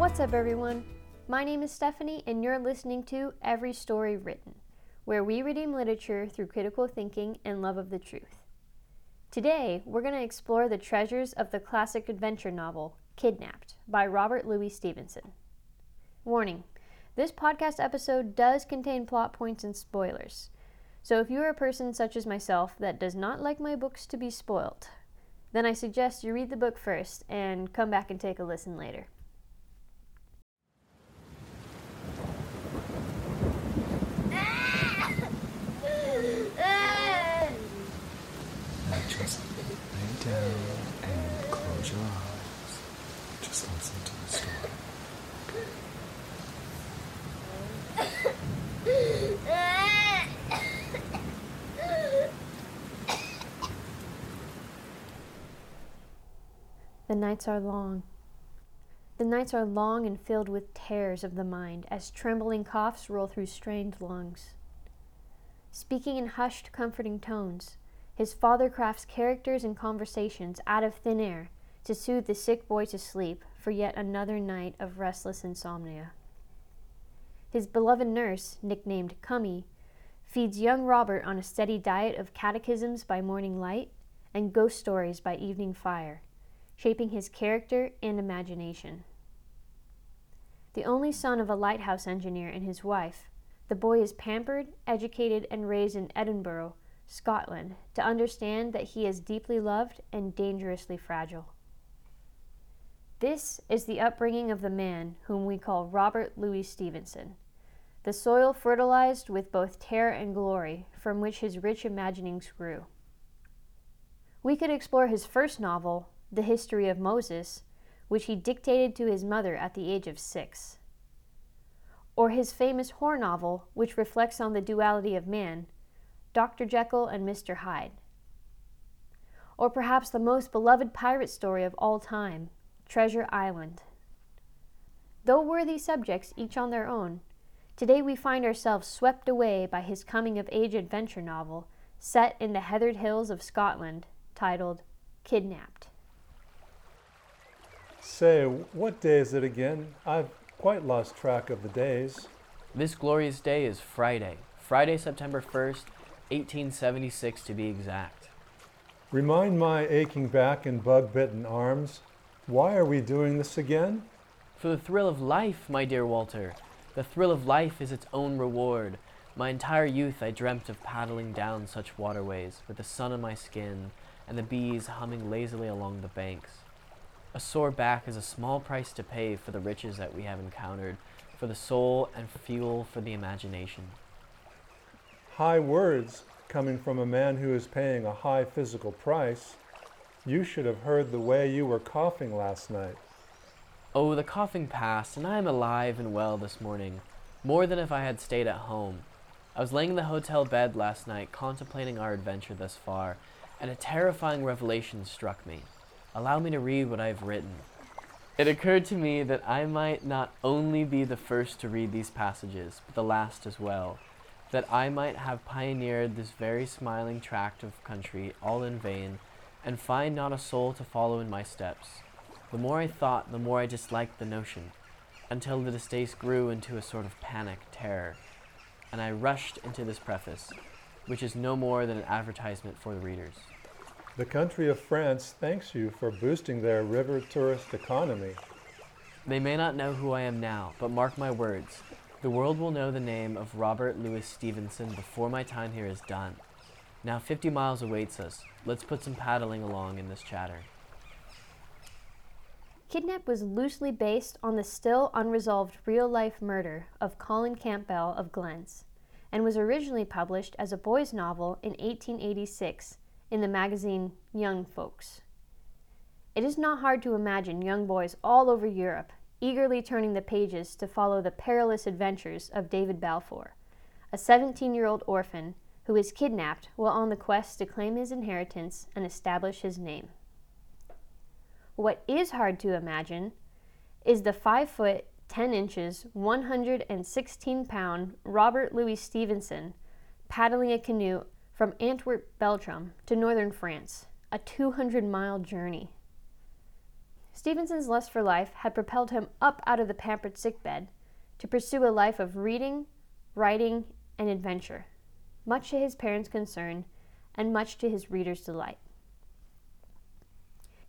What's up, everyone? My name is Stephanie, and you're listening to Every Story Written, where we redeem literature through critical thinking and love of the truth. Today, we're going to explore the treasures of the classic adventure novel, Kidnapped, by Robert Louis Stevenson. Warning this podcast episode does contain plot points and spoilers. So if you are a person such as myself that does not like my books to be spoiled, then I suggest you read the book first and come back and take a listen later. Now just lay down and close your eyes. Just listen to the story. The nights are long. The nights are long and filled with tears of the mind as trembling coughs roll through strained lungs. Speaking in hushed, comforting tones, his father crafts characters and conversations out of thin air to soothe the sick boy to sleep for yet another night of restless insomnia. His beloved nurse, nicknamed Cummy, feeds young Robert on a steady diet of catechisms by morning light and ghost stories by evening fire, shaping his character and imagination. The only son of a lighthouse engineer and his wife, the boy is pampered, educated, and raised in Edinburgh, Scotland, to understand that he is deeply loved and dangerously fragile. This is the upbringing of the man whom we call Robert Louis Stevenson, the soil fertilized with both terror and glory from which his rich imaginings grew. We could explore his first novel, The History of Moses, which he dictated to his mother at the age of six, or his famous horror novel, which reflects on the duality of man, Dr. Jekyll and Mr. Hyde. Or perhaps the most beloved pirate story of all time, Treasure Island. Though worthy subjects each on their own, today we find ourselves swept away by his coming of age adventure novel set in the heathered hills of Scotland titled Kidnapped. Say, what day is it again? I've quite lost track of the days. This glorious day is Friday, Friday, September 1st, 1876 to be exact. Remind my aching back and bug bitten arms, why are we doing this again? For the thrill of life, my dear Walter. The thrill of life is its own reward. My entire youth I dreamt of paddling down such waterways with the sun on my skin and the bees humming lazily along the banks. A sore back is a small price to pay for the riches that we have encountered, for the soul and fuel for the imagination. High words coming from a man who is paying a high physical price. You should have heard the way you were coughing last night. Oh, the coughing passed, and I am alive and well this morning, more than if I had stayed at home. I was laying in the hotel bed last night contemplating our adventure thus far, and a terrifying revelation struck me. Allow me to read what I have written. It occurred to me that I might not only be the first to read these passages, but the last as well, that I might have pioneered this very smiling tract of country all in vain, and find not a soul to follow in my steps. The more I thought, the more I disliked the notion, until the distaste grew into a sort of panic terror, and I rushed into this preface, which is no more than an advertisement for the readers. The country of France thanks you for boosting their river tourist economy. They may not know who I am now, but mark my words. The world will know the name of Robert Louis Stevenson before my time here is done. Now 50 miles awaits us. Let's put some paddling along in this chatter. Kidnap was loosely based on the still unresolved real life murder of Colin Campbell of Glenure and was originally published as a boys' novel in 1886 in the magazine Young Folks. It is not hard to imagine young boys all over Europe eagerly turning the pages to follow the perilous adventures of David Balfour, a 17 year old orphan who is kidnapped while on the quest to claim his inheritance and establish his name. What is hard to imagine is the 5 foot 10 inches, 116 pound Robert Louis Stevenson paddling a canoe from Antwerp, Belgium to northern France, a 200 mile journey. Stevenson's lust for life had propelled him up out of the pampered sickbed to pursue a life of reading, writing, and adventure, much to his parents' concern and much to his readers' delight.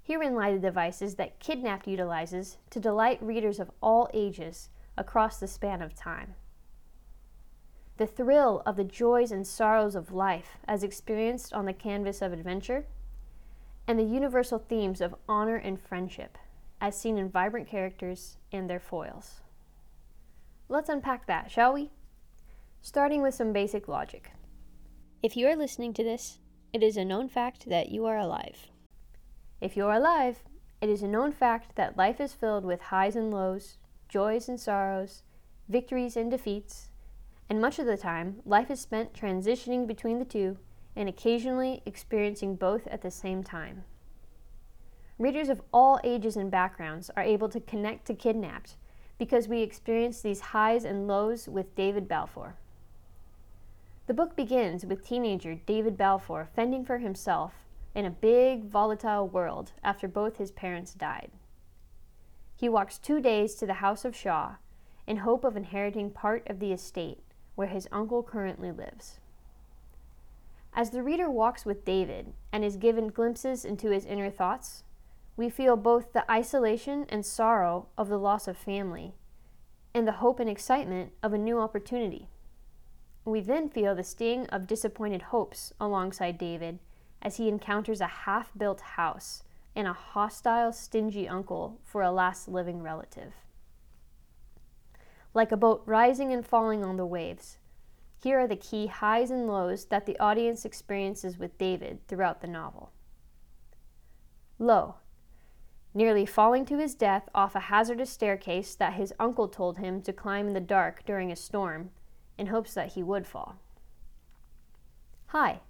Herein lie the devices that Kidnapped utilizes to delight readers of all ages across the span of time. The thrill of the joys and sorrows of life as experienced on the canvas of adventure, and the universal themes of honor and friendship as seen in vibrant characters and their foils. Let's unpack that, shall we? Starting with some basic logic. If you are listening to this, it is a known fact that you are alive. If you are alive, it is a known fact that life is filled with highs and lows, joys and sorrows, victories and defeats, and much of the time, life is spent transitioning between the two and occasionally experiencing both at the same time. Readers of all ages and backgrounds are able to connect to Kidnapped because we experience these highs and lows with David Balfour. The book begins with teenager David Balfour fending for himself in a big, volatile world after both his parents died. He walks two days to the house of Shaw in hope of inheriting part of the estate where his uncle currently lives. As the reader walks with David and is given glimpses into his inner thoughts, we feel both the isolation and sorrow of the loss of family and the hope and excitement of a new opportunity. We then feel the sting of disappointed hopes alongside David as he encounters a half built house and a hostile, stingy uncle for a last living relative. Like a boat rising and falling on the waves, here are the key highs and lows that the audience experiences with David throughout the novel. Low, nearly falling to his death off a hazardous staircase that his uncle told him to climb in the dark during a storm in hopes that he would fall. High,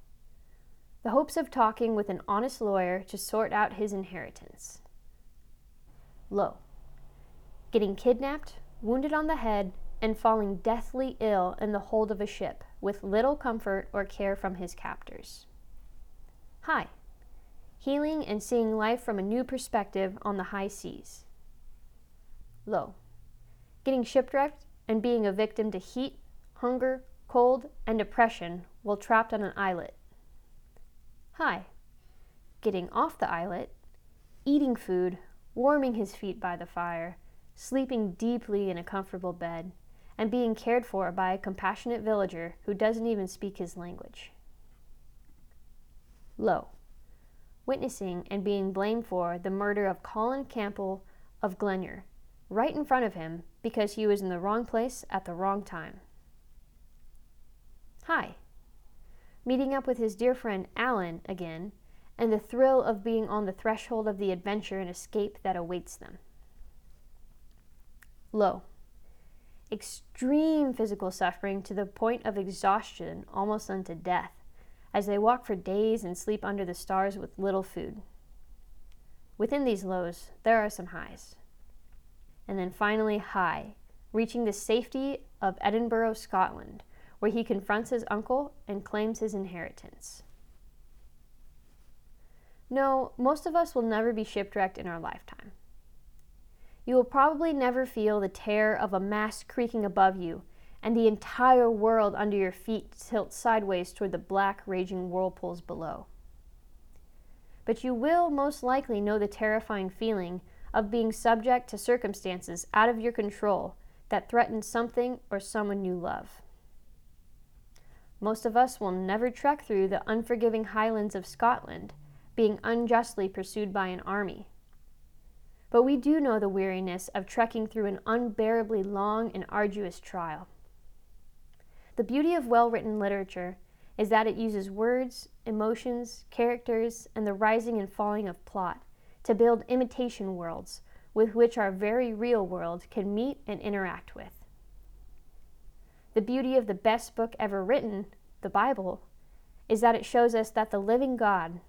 the hopes of talking with an honest lawyer to sort out his inheritance. Low. Getting kidnapped, wounded on the head, and falling deathly ill in the hold of a ship with little comfort or care from his captors. High. Healing and seeing life from a new perspective on the high seas. Low. Getting shipwrecked and being a victim to heat, hunger, cold, and depression while trapped on an islet High, Getting off the islet, eating food, warming his feet by the fire, sleeping deeply in a comfortable bed, and being cared for by a compassionate villager who doesn't even speak his language. Low. Witnessing and being blamed for the murder of Colin Campbell of Glenure, right in front of him because he was in the wrong place at the wrong time. Hi meeting up with his dear friend Alan again, and the thrill of being on the threshold of the adventure and escape that awaits them. Low. Extreme physical suffering to the point of exhaustion, almost unto death, as they walk for days and sleep under the stars with little food. Within these lows, there are some highs. And then finally, high, reaching the safety of Edinburgh, Scotland, where he confronts his uncle and claims his inheritance. No, most of us will never be shipwrecked in our lifetime. You will probably never feel the terror of a mast creaking above you and the entire world under your feet tilt sideways toward the black, raging whirlpools below. But you will most likely know the terrifying feeling of being subject to circumstances out of your control that threaten something or someone you love. Most of us will never trek through the unforgiving highlands of Scotland, being unjustly pursued by an army. But we do know the weariness of trekking through an unbearably long and arduous trial. The beauty of well written literature is that it uses words, emotions, characters, and the rising and falling of plot to build imitation worlds with which our very real world can meet and interact with. The beauty of the best book ever written, the Bible, is that it shows us that the living God,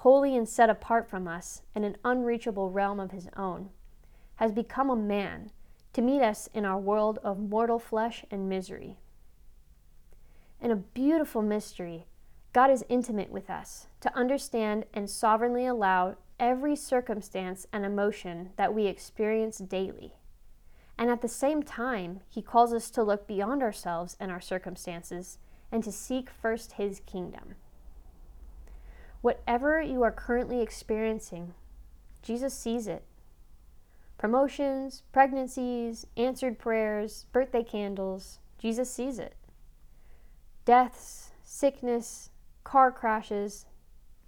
holy and set apart from us in an unreachable realm of his own, has become a man to meet us in our world of mortal flesh and misery. In a beautiful mystery, God is intimate with us to understand and sovereignly allow every circumstance and emotion that we experience daily. And at the same time, He calls us to look beyond ourselves and our circumstances and to seek first His kingdom. Whatever you are currently experiencing, Jesus sees it. Promotions, pregnancies, answered prayers, birthday candles, Jesus sees it. Deaths, sickness, car crashes,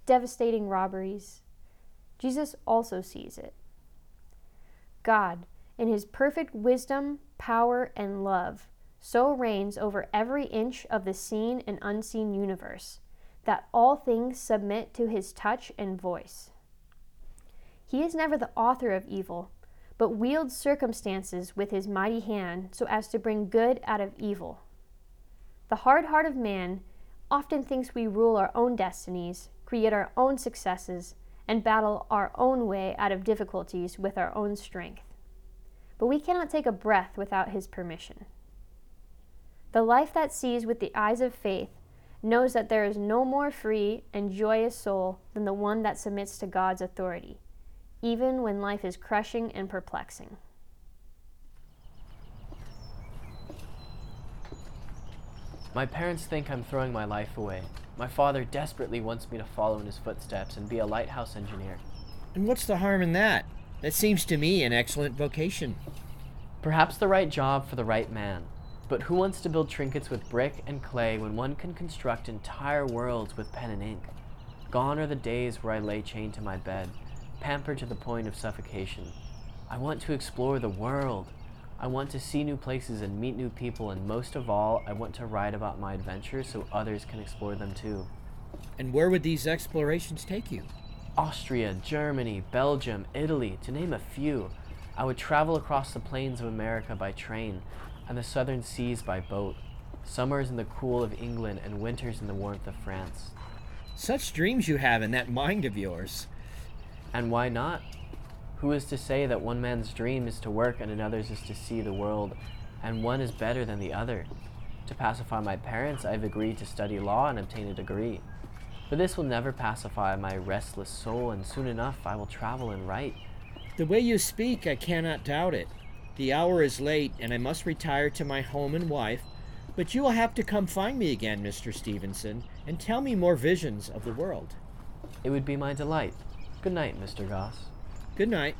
devastating robberies, Jesus also sees it. God, in his perfect wisdom, power, and love, so reigns over every inch of the seen and unseen universe that all things submit to his touch and voice. He is never the author of evil, but wields circumstances with his mighty hand so as to bring good out of evil. The hard heart of man often thinks we rule our own destinies, create our own successes, and battle our own way out of difficulties with our own strength. But we cannot take a breath without his permission. The life that sees with the eyes of faith knows that there is no more free and joyous soul than the one that submits to God's authority, even when life is crushing and perplexing. My parents think I'm throwing my life away. My father desperately wants me to follow in his footsteps and be a lighthouse engineer. And what's the harm in that? That seems to me an excellent vocation. Perhaps the right job for the right man. But who wants to build trinkets with brick and clay when one can construct entire worlds with pen and ink? Gone are the days where I lay chained to my bed, pampered to the point of suffocation. I want to explore the world. I want to see new places and meet new people, and most of all, I want to write about my adventures so others can explore them too. And where would these explorations take you? Austria, Germany, Belgium, Italy, to name a few. I would travel across the plains of America by train, and the southern seas by boat, summers in the cool of England and winters in the warmth of France. Such dreams you have in that mind of yours. And why not? Who is to say that one man's dream is to work and another's is to see the world, and one is better than the other? To pacify my parents, I have agreed to study law and obtain a degree. But this will never pacify my restless soul, and soon enough I will travel and write. The way you speak, I cannot doubt it. The hour is late, and I must retire to my home and wife. But you will have to come find me again, Mr. Stevenson, and tell me more visions of the world. It would be my delight. Good night, Mr. Gosse. Good night.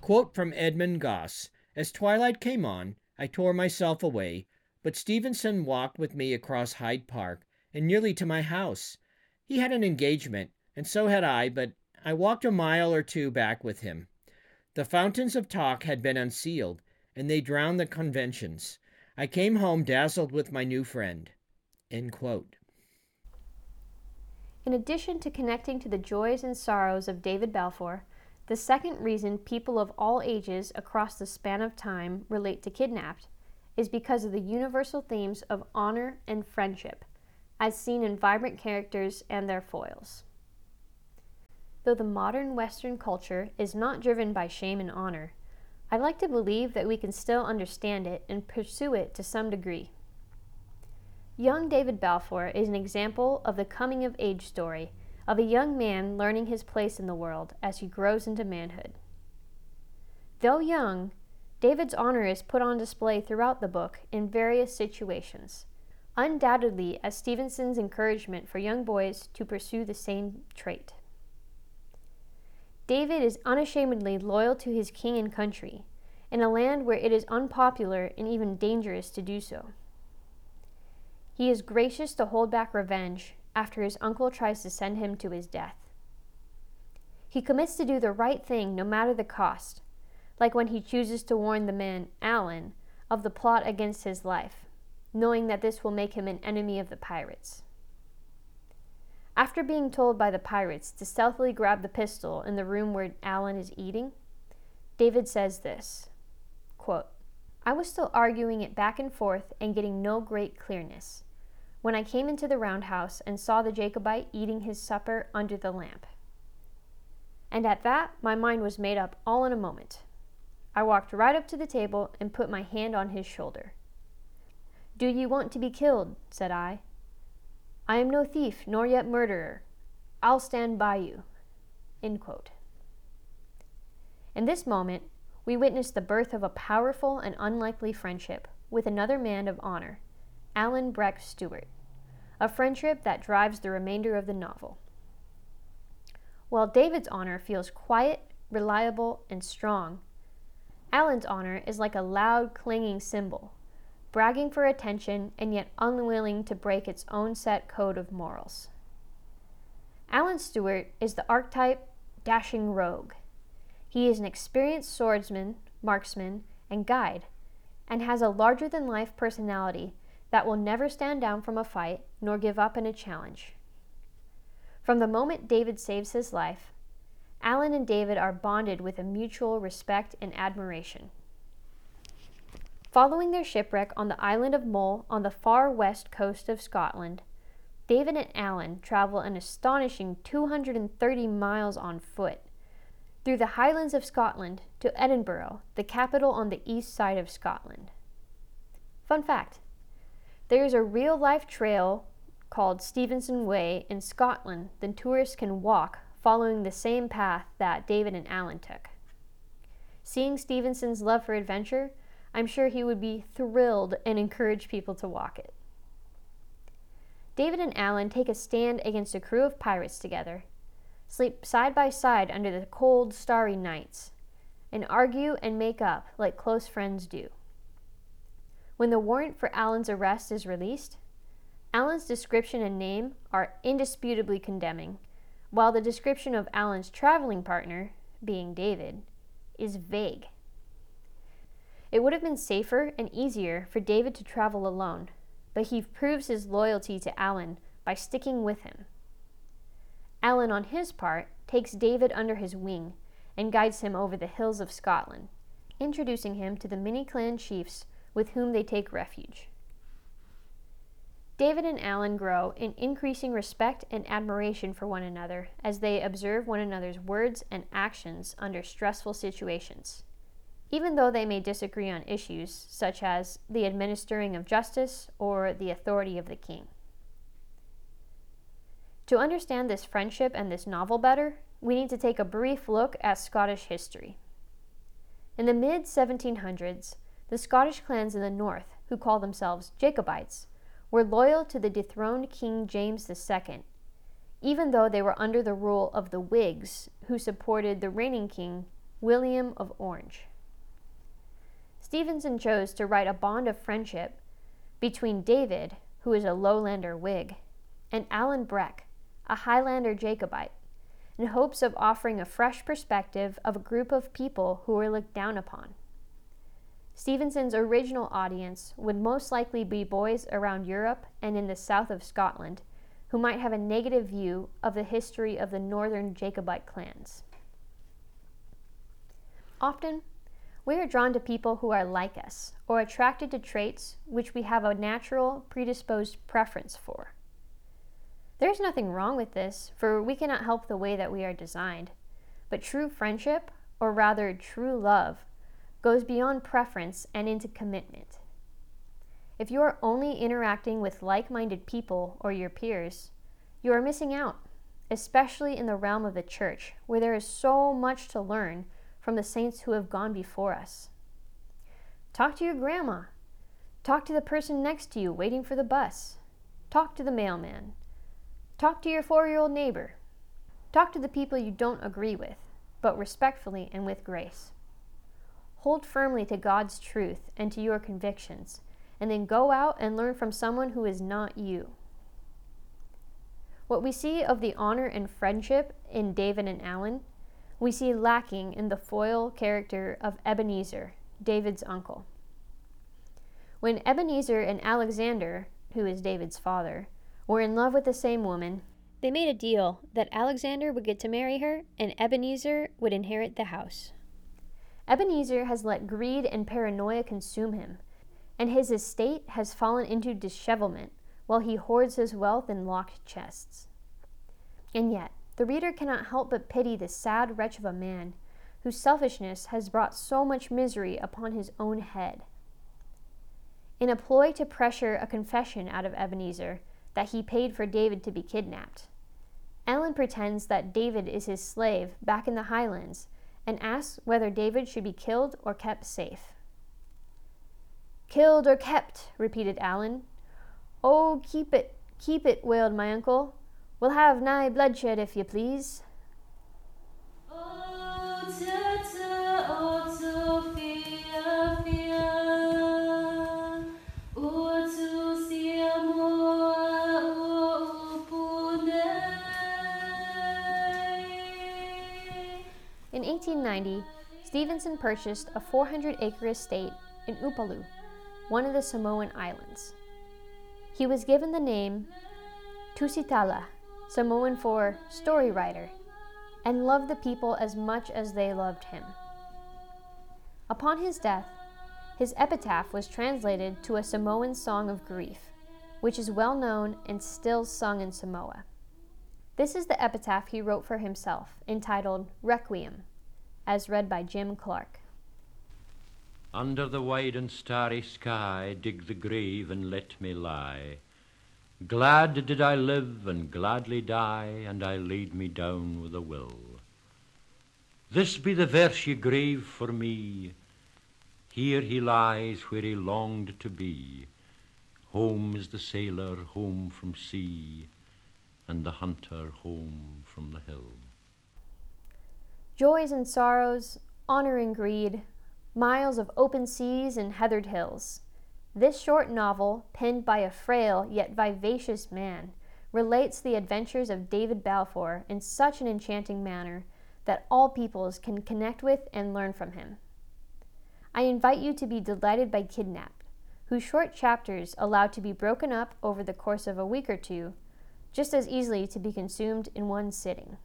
Quote from Edmund Gosse As twilight came on, I tore myself away, but Stevenson walked with me across Hyde Park and nearly to my house. He had an engagement, and so had I, but I walked a mile or two back with him. The fountains of talk had been unsealed, and they drowned the conventions. I came home dazzled with my new friend. In addition to connecting to the joys and sorrows of David Balfour, the second reason people of all ages across the span of time relate to Kidnapped is because of the universal themes of honor and friendship, as seen in vibrant characters and their foils. Though the modern Western culture is not driven by shame and honor, I like to believe that we can still understand it and pursue it to some degree. Young David Balfour is an example of the coming of age story of a young man learning his place in the world as he grows into manhood. Though young, David's honor is put on display throughout the book in various situations, undoubtedly as Stevenson's encouragement for young boys to pursue the same trait. David is unashamedly loyal to his king and country, in a land where it is unpopular and even dangerous to do so. He is gracious to hold back revenge after his uncle tries to send him to his death. He commits to do the right thing no matter the cost, like when he chooses to warn the man, Alan, of the plot against his life, knowing that this will make him an enemy of the pirates. After being told by the pirates to stealthily grab the pistol in the room where Alan is eating, David says this quote, I was still arguing it back and forth and getting no great clearness when I came into the roundhouse and saw the Jacobite eating his supper under the lamp. And at that, my mind was made up all in a moment. I walked right up to the table and put my hand on his shoulder. Do ye want to be killed? said I. I am no thief, nor yet murderer. I'll stand by you. In this moment, we witness the birth of a powerful and unlikely friendship with another man of honor, Alan Breck Stewart, a friendship that drives the remainder of the novel. While David's honor feels quiet, reliable, and strong, Alan's honor is like a loud, clanging cymbal, bragging for attention and yet unwilling to break its own set code of morals. Alan Stewart is the archetype dashing rogue. He is an experienced swordsman, marksman, and guide, and has a larger than life personality that will never stand down from a fight nor give up in a challenge. From the moment David saves his life, Alan and David are bonded with a mutual respect and admiration. Following their shipwreck on the island of Mull on the far west coast of Scotland, David and Alan travel an astonishing 230 miles on foot through the Highlands of Scotland to Edinburgh, the capital on the east side of Scotland. Fun fact there is a real life trail called Stevenson Way in Scotland that tourists can walk following the same path that David and Alan took. Seeing Stevenson's love for adventure, I'm sure he would be thrilled and encourage people to walk it. David and Alan take a stand against a crew of pirates together, sleep side by side under the cold, starry nights, and argue and make up like close friends do. When the warrant for Alan's arrest is released, Alan's description and name are indisputably condemning, while the description of Alan's traveling partner, being David, is vague. It would have been safer and easier for David to travel alone, but he proves his loyalty to Alan by sticking with him. Alan, on his part, takes David under his wing and guides him over the hills of Scotland, introducing him to the many clan chiefs with whom they take refuge. David and Alan grow in increasing respect and admiration for one another as they observe one another's words and actions under stressful situations even though they may disagree on issues such as the administering of justice or the authority of the king. To understand this friendship and this novel better, we need to take a brief look at Scottish history. In the mid 1700s, the Scottish clans in the north, who call themselves Jacobites, were loyal to the dethroned King James II, even though they were under the rule of the Whigs, who supported the reigning king, William of Orange. Stevenson chose to write a bond of friendship between David, who is a lowlander Whig, and Alan Breck, a Highlander Jacobite, in hopes of offering a fresh perspective of a group of people who were looked down upon. Stevenson's original audience would most likely be boys around Europe and in the south of Scotland who might have a negative view of the history of the northern Jacobite clans. Often, we are drawn to people who are like us, or attracted to traits which we have a natural, predisposed preference for. There's nothing wrong with this, for we cannot help the way that we are designed. But true friendship, or rather true love, goes beyond preference and into commitment. If you are only interacting with like minded people or your peers, you are missing out, especially in the realm of the church, where there is so much to learn from the saints who have gone before us. Talk to your grandma. Talk to the person next to you waiting for the bus. Talk to the mailman. Talk to your four year old neighbor. Talk to the people you don't agree with, but respectfully and with grace. Hold firmly to God's truth and to your convictions, and then go out and learn from someone who is not you. What we see of the honor and friendship in David and Alan we see lacking in the foil character of Ebenezer, David's uncle. When Ebenezer and Alexander, who is David's father, were in love with the same woman, they made a deal that Alexander would get to marry her and Ebenezer would inherit the house. Ebenezer has let greed and paranoia consume him, and his estate has fallen into dishevelment while he hoards his wealth in locked chests. And yet, the reader cannot help but pity the sad wretch of a man whose selfishness has brought so much misery upon his own head. In a ploy to pressure a confession out of Ebenezer that he paid for David to be kidnapped, Alan pretends that David is his slave back in the highlands and asks whether David should be killed or kept safe. Killed or kept, repeated Alan. Oh, keep it, keep it, wailed my uncle. We'll have nigh bloodshed if you please. In 1890, Stevenson purchased a 400 acre estate in Upolu, one of the Samoan islands. He was given the name Tusitala, Samoan for story writer, and loved the people as much as they loved him. Upon his death, his epitaph was translated to a Samoan song of grief, which is well known and still sung in Samoa. This is the epitaph he wrote for himself, entitled Requiem, as read by Jim Clark. Under the wide and starry sky, dig the grave and let me lie. Glad did I live and gladly die, and I laid me down with a will. This be the verse ye grave for me. Here he lies where he longed to be. Home is the sailor home from sea and the hunter home from the hill. Joys and sorrows, honor and greed, miles of open seas and heathered hills. This short novel, penned by a frail yet vivacious man, relates the adventures of David Balfour in such an enchanting manner that all peoples can connect with and learn from him. I invite you to be delighted by Kidnapped, whose short chapters allow to be broken up over the course of a week or two just as easily to be consumed in one sitting.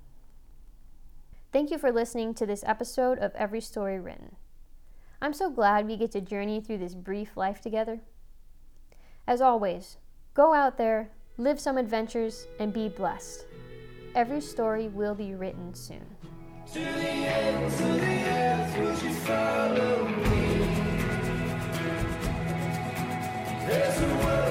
Thank you for listening to this episode of Every Story Written. I'm so glad we get to journey through this brief life together. As always, go out there, live some adventures, and be blessed. Every story will be written soon. To the end, to the would you follow me? There's a